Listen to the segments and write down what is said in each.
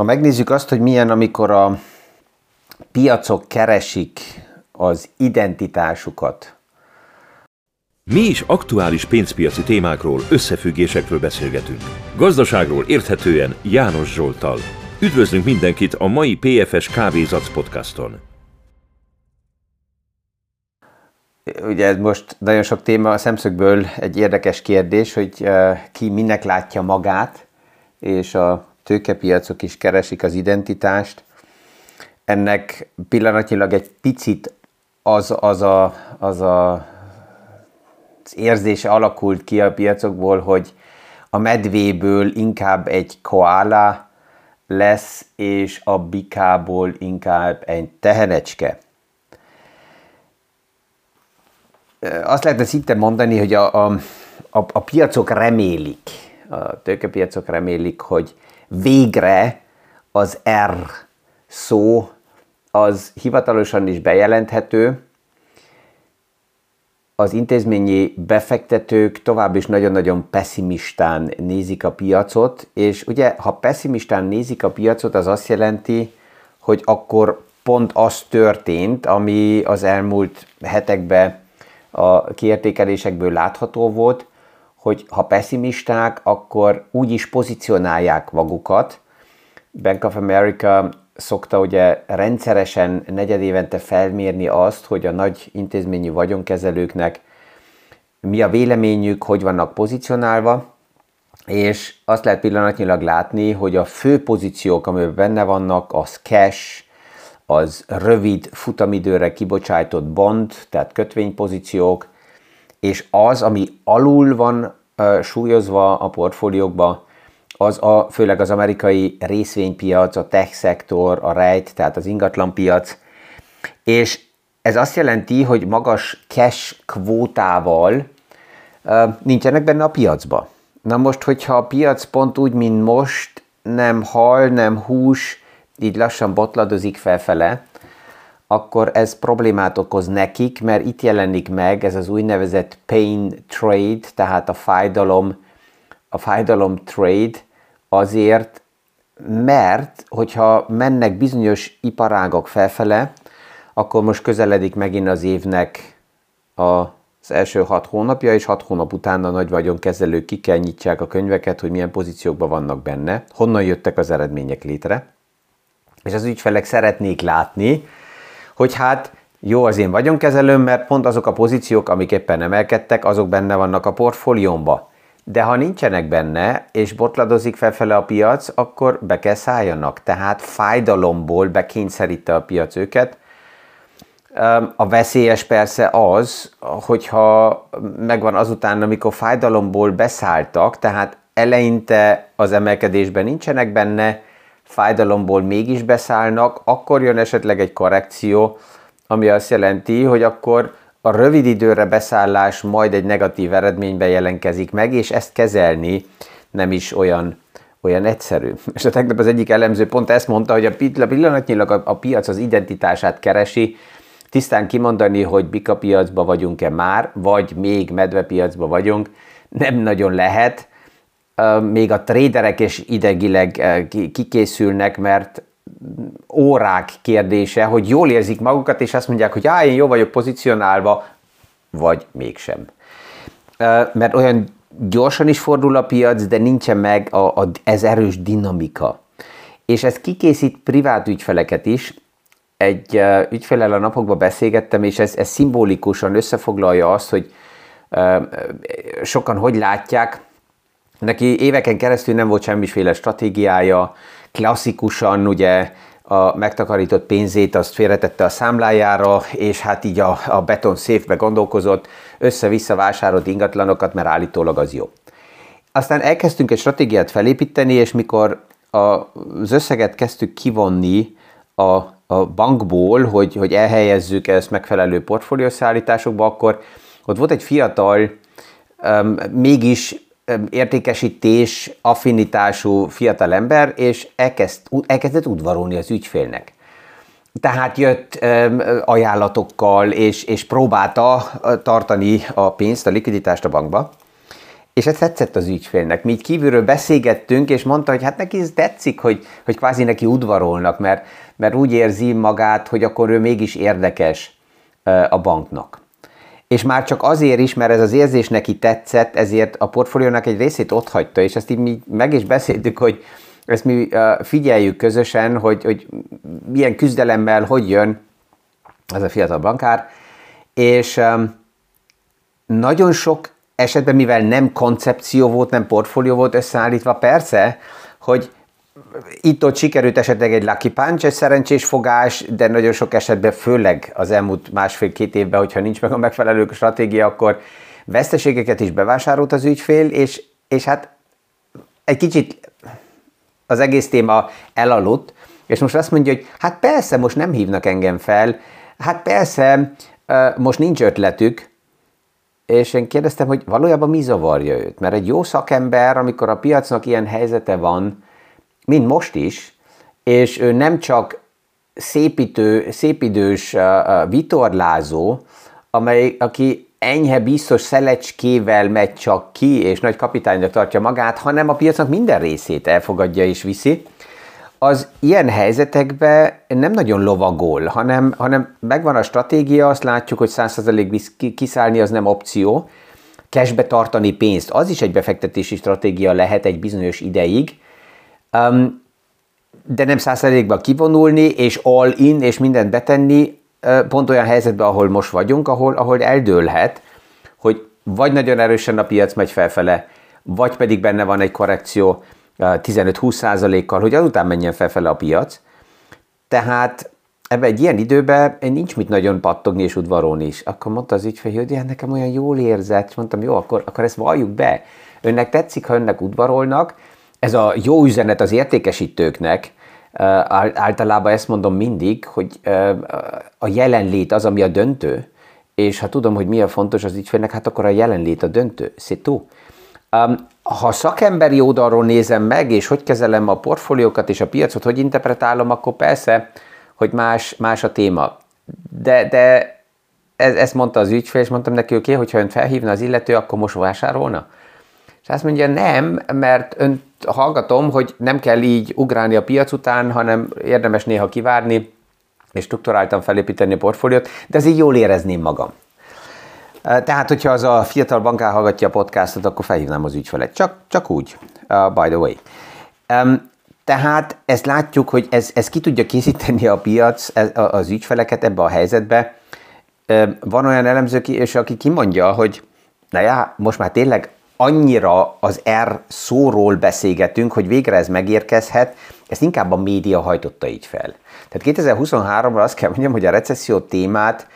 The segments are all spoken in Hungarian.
Ha megnézzük azt, hogy milyen, amikor a piacok keresik az identitásukat, mi is aktuális pénzpiaci témákról, összefüggésekről beszélgetünk. Gazdaságról érthetően János Zsoltal. Üdvözlünk mindenkit a mai PFS Kávézac podcaston. Ugye ez most nagyon sok téma a szemszögből egy érdekes kérdés, hogy eh, ki minek látja magát, és a tőkepiacok is keresik az identitást. Ennek pillanatnyilag egy picit az, az, a, az a, az érzése alakult ki a piacokból, hogy a medvéből inkább egy koala lesz, és a bikából inkább egy tehenecske. Azt lehetne szinte mondani, hogy a, a, a, a piacok remélik, a tőkepiacok remélik, hogy végre az R szó az hivatalosan is bejelenthető, az intézményi befektetők tovább is nagyon-nagyon pessimistán nézik a piacot, és ugye, ha pessimistán nézik a piacot, az azt jelenti, hogy akkor pont az történt, ami az elmúlt hetekben a kiértékelésekből látható volt, hogy ha pessimisták, akkor úgy is pozícionálják magukat. Bank of America szokta ugye rendszeresen negyedévente felmérni azt, hogy a nagy intézményű vagyonkezelőknek mi a véleményük, hogy vannak pozícionálva, és azt lehet pillanatnyilag látni, hogy a fő pozíciók, amiben benne vannak, az cash, az rövid futamidőre kibocsájtott bond, tehát kötvénypozíciók, és az, ami alul van súlyozva a portfóliókba, az a, főleg az amerikai részvénypiac, a tech szektor, a rejt, tehát az ingatlanpiac, és ez azt jelenti, hogy magas cash kvótával nincsenek benne a piacba. Na most, hogyha a piac pont úgy, mint most, nem hal, nem hús, így lassan botladozik felfele, akkor ez problémát okoz nekik, mert itt jelenik meg ez az úgynevezett pain trade, tehát a fájdalom, a fájdalom trade, azért, mert hogyha mennek bizonyos iparágok felfele, akkor most közeledik megint az évnek az első hat hónapja, és hat hónap után a nagy vagyonkezelők ki kell nyitják a könyveket, hogy milyen pozíciókban vannak benne, honnan jöttek az eredmények létre. És az ügyfelek szeretnék látni, hogy hát jó az én vagyonkezelőm, mert pont azok a pozíciók, amik éppen emelkedtek, azok benne vannak a portfóliómba de ha nincsenek benne, és botladozik felfele a piac, akkor be kell szálljanak. Tehát fájdalomból bekényszeríte a piac őket. A veszélyes persze az, hogyha megvan azután, amikor fájdalomból beszálltak, tehát eleinte az emelkedésben nincsenek benne, fájdalomból mégis beszállnak, akkor jön esetleg egy korrekció, ami azt jelenti, hogy akkor a rövid időre beszállás majd egy negatív eredményben jelenkezik meg, és ezt kezelni nem is olyan, olyan egyszerű. És a tegnap az egyik elemző pont ezt mondta, hogy a pillanatnyilag a, a piac az identitását keresi, tisztán kimondani, hogy bika piacba vagyunk-e már, vagy még medvepiacba vagyunk, nem nagyon lehet. Még a tréderek is idegileg kikészülnek, mert órák kérdése, hogy jól érzik magukat, és azt mondják, hogy á, én jó vagyok pozícionálva, vagy mégsem. Mert olyan gyorsan is fordul a piac, de nincsen meg a, a, ez erős dinamika. És ez kikészít privát ügyfeleket is. Egy ügyfelel a napokban beszélgettem, és ez, ez szimbolikusan összefoglalja azt, hogy sokan hogy látják, neki éveken keresztül nem volt semmiféle stratégiája, klasszikusan ugye a megtakarított pénzét azt félretette a számlájára, és hát így a, a beton széfbe gondolkozott, össze-vissza vásárolt ingatlanokat, mert állítólag az jó. Aztán elkezdtünk egy stratégiát felépíteni, és mikor az összeget kezdtük kivonni a, a bankból, hogy, hogy elhelyezzük ezt megfelelő portfóliószállításokba, akkor ott volt egy fiatal, um, mégis értékesítés affinitású fiatalember, és elkezd, elkezdett udvarolni az ügyfélnek. Tehát jött ajánlatokkal, és, és próbálta tartani a pénzt, a likviditást a bankba, és ez tetszett az ügyfélnek. Mi így kívülről beszélgettünk, és mondta, hogy hát neki ez tetszik, hogy, hogy kvázi neki udvarolnak, mert, mert úgy érzi magát, hogy akkor ő mégis érdekes a banknak. És már csak azért is, mert ez az érzés neki tetszett, ezért a portfóliónak egy részét ott hagyta, és ezt így mi meg is beszéltük, hogy ezt mi figyeljük közösen, hogy, hogy milyen küzdelemmel, hogy jön ez a fiatal bankár, és nagyon sok esetben, mivel nem koncepció volt, nem portfólió volt összeállítva, persze, hogy itt-ott sikerült esetleg egy lucky punch, egy szerencsés fogás, de nagyon sok esetben, főleg az elmúlt másfél-két évben, hogyha nincs meg a megfelelő stratégia, akkor veszteségeket is bevásárolt az ügyfél, és, és hát egy kicsit az egész téma elaludt, és most azt mondja, hogy hát persze, most nem hívnak engem fel, hát persze, most nincs ötletük, és én kérdeztem, hogy valójában mi zavarja őt, mert egy jó szakember, amikor a piacnak ilyen helyzete van, mint most is, és ő nem csak szépítő, szépidős vitorlázó, amely, aki enyhe, biztos szelecskével megy csak ki, és nagy kapitánynak tartja magát, hanem a piacnak minden részét elfogadja és viszi, az ilyen helyzetekben nem nagyon lovagol, hanem, hanem megvan a stratégia, azt látjuk, hogy 100% kiszállni az nem opció, cashbe tartani pénzt, az is egy befektetési stratégia lehet egy bizonyos ideig, um, de nem 100%-ban kivonulni, és all in, és mindent betenni, pont olyan helyzetben, ahol most vagyunk, ahol, ahol eldőlhet, hogy vagy nagyon erősen a piac megy felfele, vagy pedig benne van egy korrekció 15-20%-kal, hogy azután menjen felfele a piac. Tehát ebben egy ilyen időben nincs mit nagyon pattogni és udvarolni is. Akkor mondta az ügyfél, hogy hát nekem olyan jól érzett, és mondtam, jó, akkor, akkor ezt valljuk be. Önnek tetszik, ha önnek udvarolnak. Ez a jó üzenet az értékesítőknek, általában ezt mondom mindig, hogy a jelenlét az, ami a döntő, és ha tudom, hogy mi a fontos az ügyfélnek, hát akkor a jelenlét a döntő. C'est. Ha szakemberi oldalról nézem meg, és hogy kezelem a portfóliókat és a piacot, hogy interpretálom, akkor persze, hogy más, más a téma. De, de ez, ezt mondta az ügyfél, és mondtam neki, oké, okay, hogyha ön felhívna az illető, akkor most vásárolna? És azt mondja, nem, mert önt hallgatom, hogy nem kell így ugrálni a piac után, hanem érdemes néha kivárni, és strukturáltan felépíteni a portfóliót, de ez így jól érezném magam. Tehát, hogyha az a fiatal bankár hallgatja a podcastot, akkor felhívnám az ügyfelet. Csak, csak úgy, uh, by the way. Um, tehát ezt látjuk, hogy ez, ez ki tudja készíteni a piac ez, az ügyfeleket ebbe a helyzetbe. Van olyan elemző, és aki kimondja, hogy na já, most már tényleg annyira az R szóról beszélgetünk, hogy végre ez megérkezhet, ezt inkább a média hajtotta így fel. Tehát 2023-ra azt kell mondjam, hogy a recesszió témát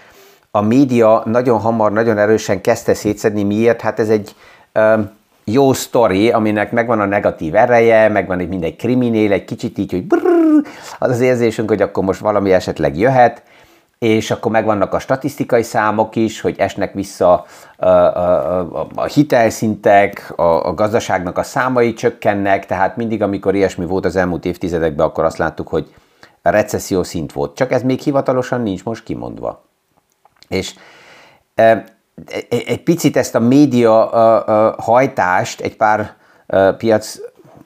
a média nagyon hamar, nagyon erősen kezdte szétszedni. Miért? Hát ez egy um, jó sztori, aminek megvan a negatív ereje, megvan egy mindegy kriminél, egy kicsit így, hogy brrr, az az érzésünk, hogy akkor most valami esetleg jöhet, és akkor megvannak a statisztikai számok is, hogy esnek vissza a, a, a, a hitelszintek, a, a gazdaságnak a számai csökkennek, tehát mindig, amikor ilyesmi volt az elmúlt évtizedekben, akkor azt láttuk, hogy recesszió szint volt. Csak ez még hivatalosan nincs most kimondva. És e, egy picit ezt a média hajtást egy pár piac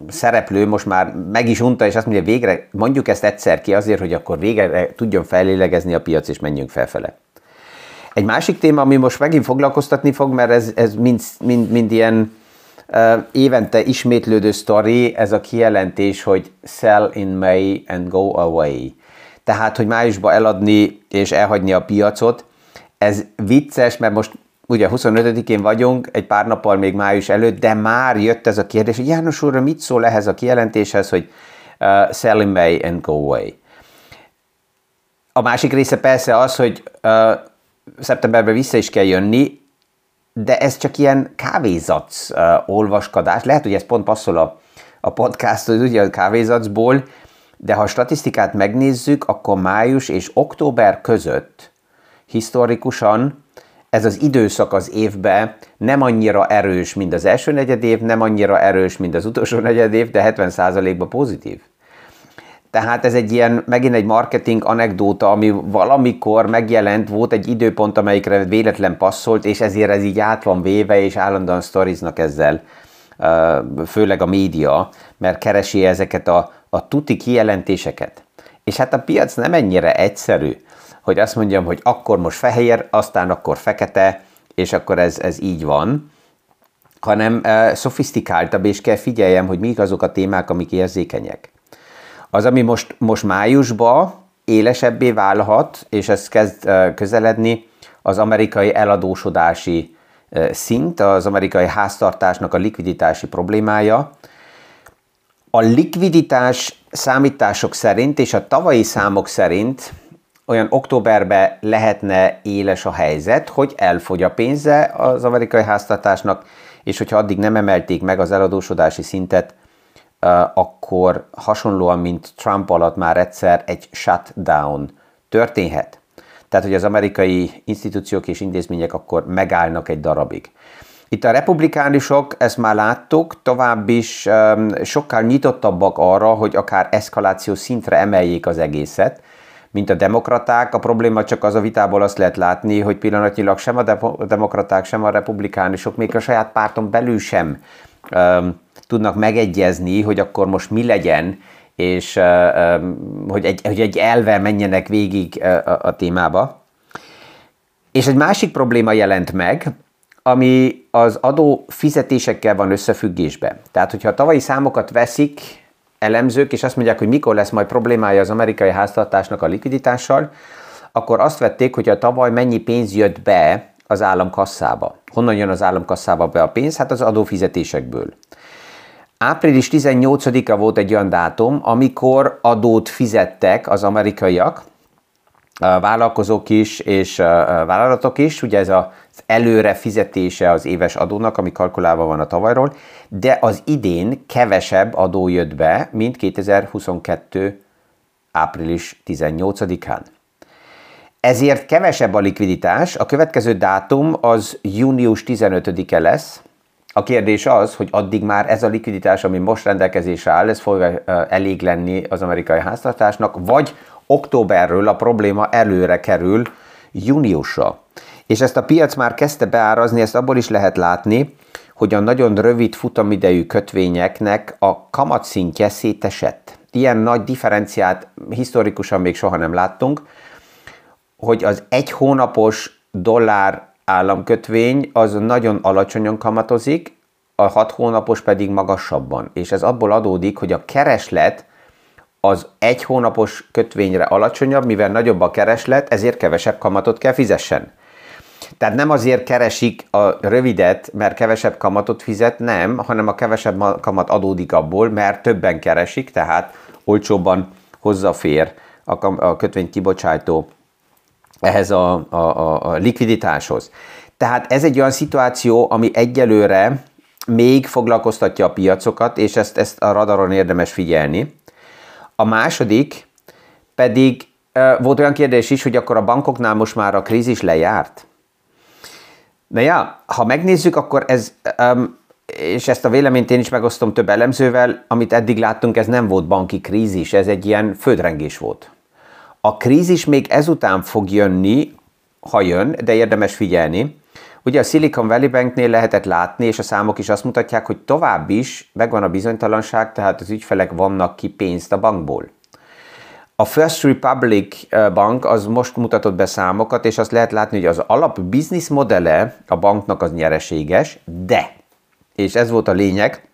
szereplő most már meg is unta, és azt mondja, végre mondjuk ezt egyszer ki azért, hogy akkor végre tudjon fellélegezni a piac, és menjünk felfele. Egy másik téma, ami most megint foglalkoztatni fog, mert ez, ez mind, mind, mind ilyen uh, évente ismétlődő sztori, ez a kijelentés, hogy sell in May and go away. Tehát, hogy májusban eladni és elhagyni a piacot. Ez vicces, mert most ugye 25-én vagyunk, egy pár nappal még május előtt, de már jött ez a kérdés, hogy János úr, mit szól ehhez a kijelentéshez, hogy uh, sell in May and go away. A másik része persze az, hogy uh, szeptemberben vissza is kell jönni, de ez csak ilyen kávézac uh, olvaskodás. Lehet, hogy ez pont passzol a, a podcasthoz, ugye a kávézacból, de ha a statisztikát megnézzük, akkor május és október között historikusan ez az időszak az évben nem annyira erős, mint az első év, nem annyira erős, mint az utolsó év, de 70%-ban pozitív. Tehát ez egy ilyen, megint egy marketing anekdóta, ami valamikor megjelent, volt egy időpont, amelyikre véletlen passzolt, és ezért ez így át van véve, és állandóan sztoriznak ezzel, főleg a média, mert keresi ezeket a, a tuti kijelentéseket. És hát a piac nem ennyire egyszerű, hogy azt mondjam, hogy akkor most fehér, aztán akkor fekete, és akkor ez, ez így van, hanem uh, szofisztikáltabb, és kell figyeljem, hogy mik azok a témák, amik érzékenyek. Az, ami most, most májusban élesebbé válhat, és ez kezd uh, közeledni, az amerikai eladósodási uh, szint, az amerikai háztartásnak a likviditási problémája. A likviditás számítások szerint és a tavalyi számok szerint olyan októberben lehetne éles a helyzet, hogy elfogy a pénze az amerikai háztartásnak, és hogyha addig nem emelték meg az eladósodási szintet, akkor hasonlóan, mint Trump alatt már egyszer egy shutdown történhet. Tehát, hogy az amerikai institúciók és intézmények akkor megállnak egy darabig. Itt a republikánusok, ezt már láttuk, tovább is um, sokkal nyitottabbak arra, hogy akár eszkaláció szintre emeljék az egészet, mint a demokraták. A probléma csak az a vitából azt lehet látni, hogy pillanatnyilag sem a demokraták, sem a republikánusok, még a saját párton belül sem um, tudnak megegyezni, hogy akkor most mi legyen, és um, hogy, egy, hogy egy elve menjenek végig a, a témába. És egy másik probléma jelent meg, ami az adó fizetésekkel van összefüggésben. Tehát, hogyha a tavalyi számokat veszik elemzők, és azt mondják, hogy mikor lesz majd problémája az amerikai háztartásnak a likviditással, akkor azt vették, hogy a tavaly mennyi pénz jött be az államkasszába. Honnan jön az államkasszába be a pénz? Hát az adófizetésekből. Április 18-a volt egy olyan dátum, amikor adót fizettek az amerikaiak, a vállalkozók is és a vállalatok is, ugye ez az előre fizetése az éves adónak, ami kalkulálva van a tavalyról, de az idén kevesebb adó jött be, mint 2022. április 18-án. Ezért kevesebb a likviditás, a következő dátum az június 15-e lesz. A kérdés az, hogy addig már ez a likviditás, ami most rendelkezésre áll, ez fog elég lenni az amerikai háztartásnak, vagy októberről a probléma előre kerül júniusra. És ezt a piac már kezdte beárazni, ezt abból is lehet látni, hogy a nagyon rövid futamidejű kötvényeknek a kamatszintje szétesett. Ilyen nagy differenciát historikusan még soha nem láttunk, hogy az egy hónapos dollár államkötvény az nagyon alacsonyan kamatozik, a hat hónapos pedig magasabban. És ez abból adódik, hogy a kereslet az egy hónapos kötvényre alacsonyabb, mivel nagyobb a kereslet, ezért kevesebb kamatot kell fizessen. Tehát nem azért keresik a rövidet, mert kevesebb kamatot fizet, nem, hanem a kevesebb kamat adódik abból, mert többen keresik, tehát olcsóbban hozzáfér a, a kötvény kibocsátó ehhez a, a, a, a likviditáshoz. Tehát ez egy olyan szituáció, ami egyelőre még foglalkoztatja a piacokat, és ezt, ezt a radaron érdemes figyelni. A második pedig volt olyan kérdés is, hogy akkor a bankoknál most már a krízis lejárt. Na ja, ha megnézzük, akkor ez, és ezt a véleményt én is megosztom több elemzővel, amit eddig láttunk, ez nem volt banki krízis, ez egy ilyen földrengés volt. A krízis még ezután fog jönni, ha jön, de érdemes figyelni. Ugye a Silicon Valley Banknél lehetett látni, és a számok is azt mutatják, hogy tovább is megvan a bizonytalanság, tehát az ügyfelek vannak ki pénzt a bankból. A First Republic bank az most mutatott be számokat, és azt lehet látni, hogy az alap business modele a banknak az nyereséges, de, és ez volt a lényeg,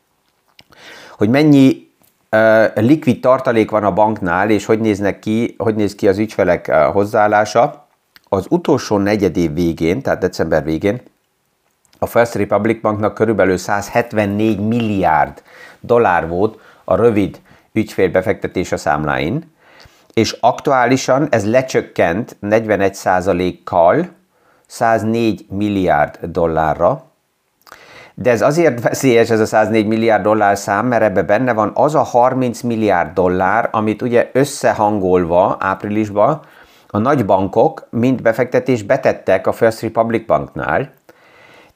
hogy mennyi uh, likvid tartalék van a banknál, és hogy néznek ki, hogy néz ki az ügyfelek uh, hozzáállása. Az utolsó negyedév végén, tehát december végén, a First Republic Banknak körülbelül 174 milliárd dollár volt a rövid ügyfélbefektetés a számláin, és aktuálisan ez lecsökkent 41%-kal 104 milliárd dollárra, de ez azért veszélyes ez a 104 milliárd dollár szám, mert ebbe benne van az a 30 milliárd dollár, amit ugye összehangolva áprilisban a nagy bankok mind befektetés betettek a First Republic Banknál.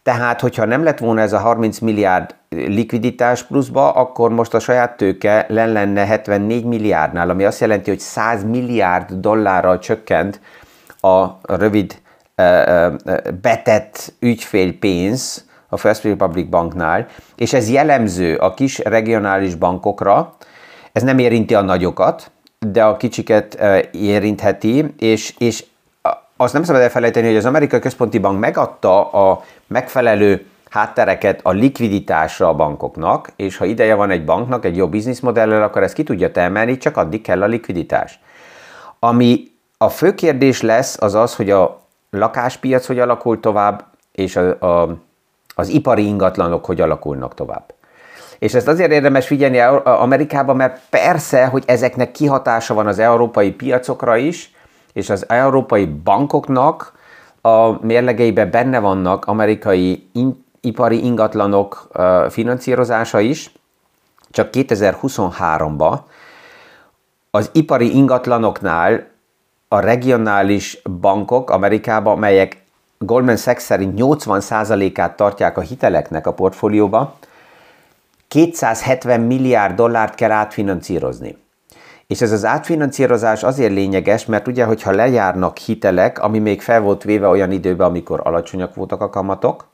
Tehát, hogyha nem lett volna ez a 30 milliárd likviditás pluszba, akkor most a saját tőke len lenne 74 milliárdnál, ami azt jelenti, hogy 100 milliárd dollárral csökkent a rövid betett ügyfélpénz a First Republic Banknál, és ez jellemző a kis regionális bankokra, ez nem érinti a nagyokat, de a kicsiket érintheti, és, és azt nem szabad elfelejteni, hogy az Amerikai Központi Bank megadta a megfelelő háttereket a likviditásra a bankoknak, és ha ideje van egy banknak egy jó bizniszmodellel, akkor ezt ki tudja termelni, csak addig kell a likviditás. Ami a fő kérdés lesz, az az, hogy a lakáspiac hogy alakul tovább, és a, a, az ipari ingatlanok hogy alakulnak tovább. És ezt azért érdemes figyelni Amerikában, mert persze, hogy ezeknek kihatása van az európai piacokra is, és az európai bankoknak a mérlegeiben benne vannak amerikai in, ipari ingatlanok finanszírozása is, csak 2023-ban az ipari ingatlanoknál a regionális bankok Amerikában, melyek Goldman Sachs szerint 80%-át tartják a hiteleknek a portfólióba, 270 milliárd dollárt kell átfinancírozni. És ez az átfinancírozás azért lényeges, mert ugye, hogyha lejárnak hitelek, ami még fel volt véve olyan időben, amikor alacsonyak voltak a kamatok,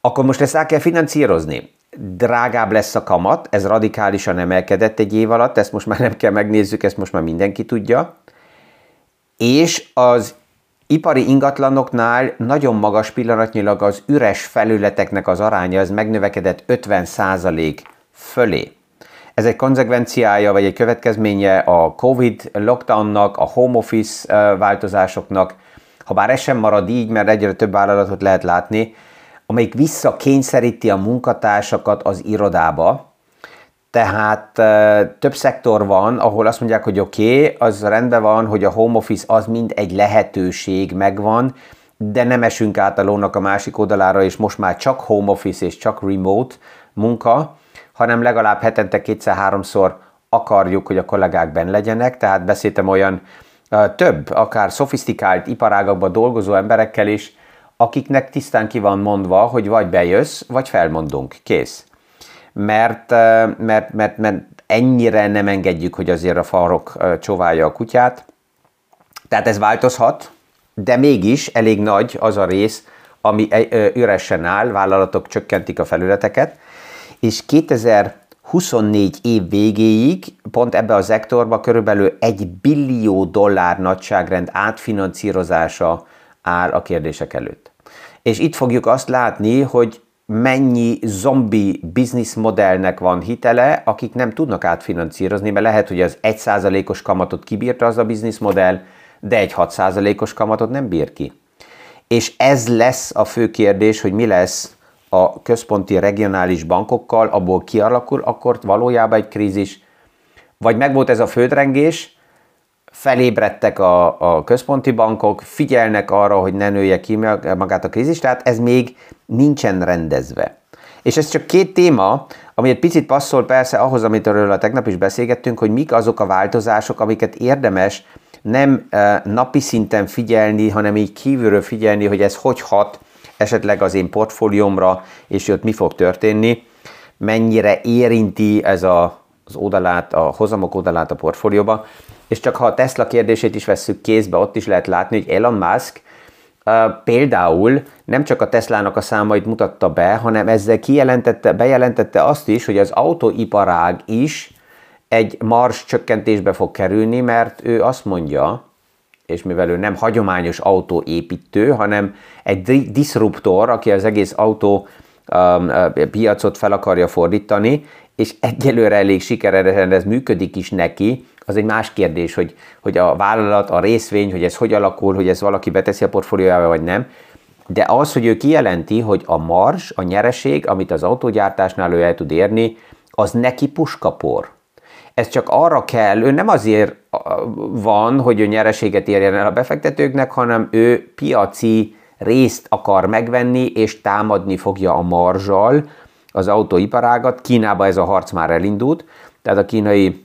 akkor most ezt el kell financírozni. Drágább lesz a kamat, ez radikálisan emelkedett egy év alatt, ezt most már nem kell megnézzük, ezt most már mindenki tudja. És az ipari ingatlanoknál nagyon magas pillanatnyilag az üres felületeknek az aránya, ez megnövekedett 50% fölé. Ez egy konzekvenciája, vagy egy következménye a COVID lockdownnak, a home office változásoknak, ha bár ez sem marad így, mert egyre több vállalatot lehet látni, amelyik visszakényszeríti a munkatársakat az irodába, tehát több szektor van, ahol azt mondják, hogy oké, okay, az rendben van, hogy a home office az mind egy lehetőség megvan, de nem esünk át a lónak a másik oldalára, és most már csak home office és csak remote munka, hanem legalább hetente kétszer-háromszor akarjuk, hogy a kollégák ben legyenek, tehát beszéltem olyan több, akár szofisztikált iparágakban dolgozó emberekkel is, akiknek tisztán ki van mondva, hogy vagy bejössz, vagy felmondunk, kész mert, mert, mert, mert ennyire nem engedjük, hogy azért a farok csóválja a kutyát. Tehát ez változhat, de mégis elég nagy az a rész, ami üresen áll, vállalatok csökkentik a felületeket, és 2024 év végéig pont ebbe a szektorba körülbelül egy billió dollár nagyságrend átfinanszírozása áll a kérdések előtt. És itt fogjuk azt látni, hogy mennyi zombi modellnek van hitele, akik nem tudnak átfinanszírozni, mert lehet, hogy az 1%-os kamatot kibírta az a modell, de egy 6%-os kamatot nem bír ki. És ez lesz a fő kérdés, hogy mi lesz a központi regionális bankokkal, abból kialakul akkor valójában egy krízis, vagy megvolt ez a földrengés, felébredtek a, a központi bankok, figyelnek arra, hogy ne nője ki magát a krízis, tehát ez még nincsen rendezve. És ez csak két téma, ami egy picit passzol persze ahhoz, amit erről a tegnap is beszélgettünk, hogy mik azok a változások, amiket érdemes nem e, napi szinten figyelni, hanem így kívülről figyelni, hogy ez hogy hat esetleg az én portfóliómra, és ott mi fog történni, mennyire érinti ez a, az oldalát, a hozamok oldalát a portfólióba. És csak ha a Tesla kérdését is vesszük kézbe, ott is lehet látni, hogy Elon Musk uh, például nem csak a Teslának a számait mutatta be, hanem ezzel kijelentette, bejelentette azt is, hogy az autóiparág is egy mars csökkentésbe fog kerülni, mert ő azt mondja, és mivel ő nem hagyományos autóépítő, hanem egy disruptor, aki az egész autó um, piacot fel akarja fordítani, és egyelőre elég sikeresen ez működik is neki, az egy más kérdés, hogy, hogy a vállalat, a részvény, hogy ez hogy alakul, hogy ez valaki beteszi a portfóliójába, vagy nem. De az, hogy ő kijelenti, hogy a mars, a nyereség, amit az autógyártásnál ő el tud érni, az neki puskapor. Ez csak arra kell, ő nem azért van, hogy ő nyereséget érjen el a befektetőknek, hanem ő piaci részt akar megvenni, és támadni fogja a marzsal az autóiparágat. Kínában ez a harc már elindult, tehát a kínai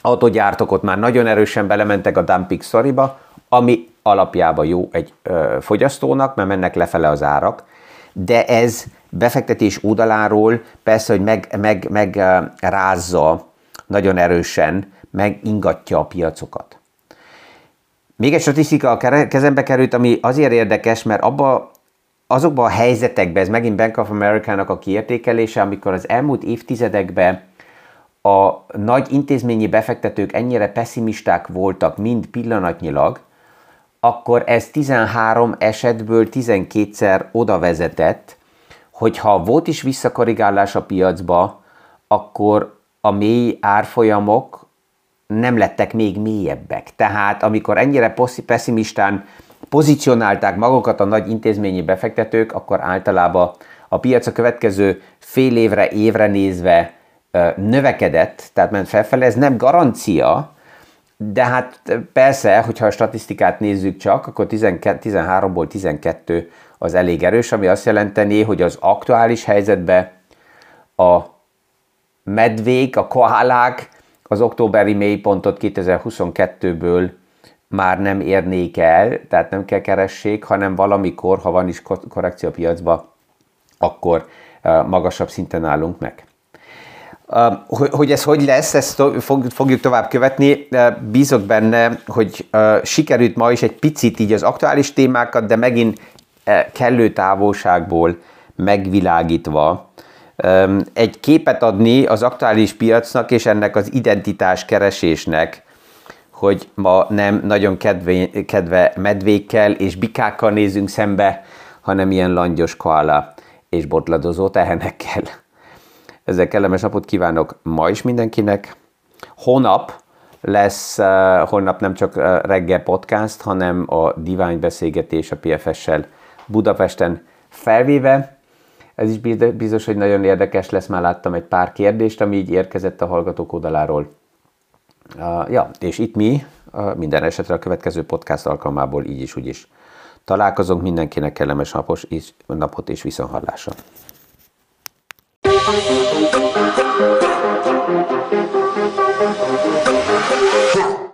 autogyártók ott már nagyon erősen belementek a dumping szoriba, ami alapjában jó egy ö, fogyasztónak, mert mennek lefele az árak, de ez befektetés oldaláról persze, hogy meg, meg, meg rázza nagyon erősen, megingatja a piacokat. Még egy statisztika a kezembe került, ami azért érdekes, mert abba, azokban a helyzetekben, ez megint Bank of America-nak a kiértékelése, amikor az elmúlt évtizedekben a nagy intézményi befektetők ennyire pessimisták voltak, mind pillanatnyilag, akkor ez 13 esetből 12-szer oda vezetett, hogyha volt is visszakorrigálás a piacba, akkor a mély árfolyamok nem lettek még mélyebbek. Tehát amikor ennyire pessimistán pozícionálták magukat a nagy intézményi befektetők, akkor általában a piac a következő fél évre, évre nézve növekedett, tehát ment felfelé. Ez nem garancia, de hát persze, hogyha a statisztikát nézzük csak, akkor 13-ból 12 az elég erős, ami azt jelenteni, hogy az aktuális helyzetben a medvék, a koálák az októberi mélypontot 2022-ből már nem érnék el, tehát nem kell keressék, hanem valamikor, ha van is korrekció a piacba, akkor magasabb szinten állunk meg. Hogy ez hogy lesz, ezt fogjuk tovább követni. Bízok benne, hogy sikerült ma is egy picit így az aktuális témákat, de megint kellő távolságból megvilágítva egy képet adni az aktuális piacnak és ennek az identitás keresésnek, hogy ma nem nagyon kedve, kedve medvékkel és bikákkal nézünk szembe, hanem ilyen langyos koala és botladozó tehenekkel. Ezzel kellemes napot kívánok ma is mindenkinek. Honap lesz, uh, holnap nem csak uh, reggel podcast, hanem a divány beszélgetés a PFS-sel Budapesten felvéve. Ez is biztos, hogy nagyon érdekes lesz, már láttam egy pár kérdést, ami így érkezett a hallgatók oldaláról. Ja, és itt mi minden esetre a következő podcast alkalmából így is, úgy is találkozunk. Mindenkinek kellemes napos, és, napot és viszonhallásra. Thank.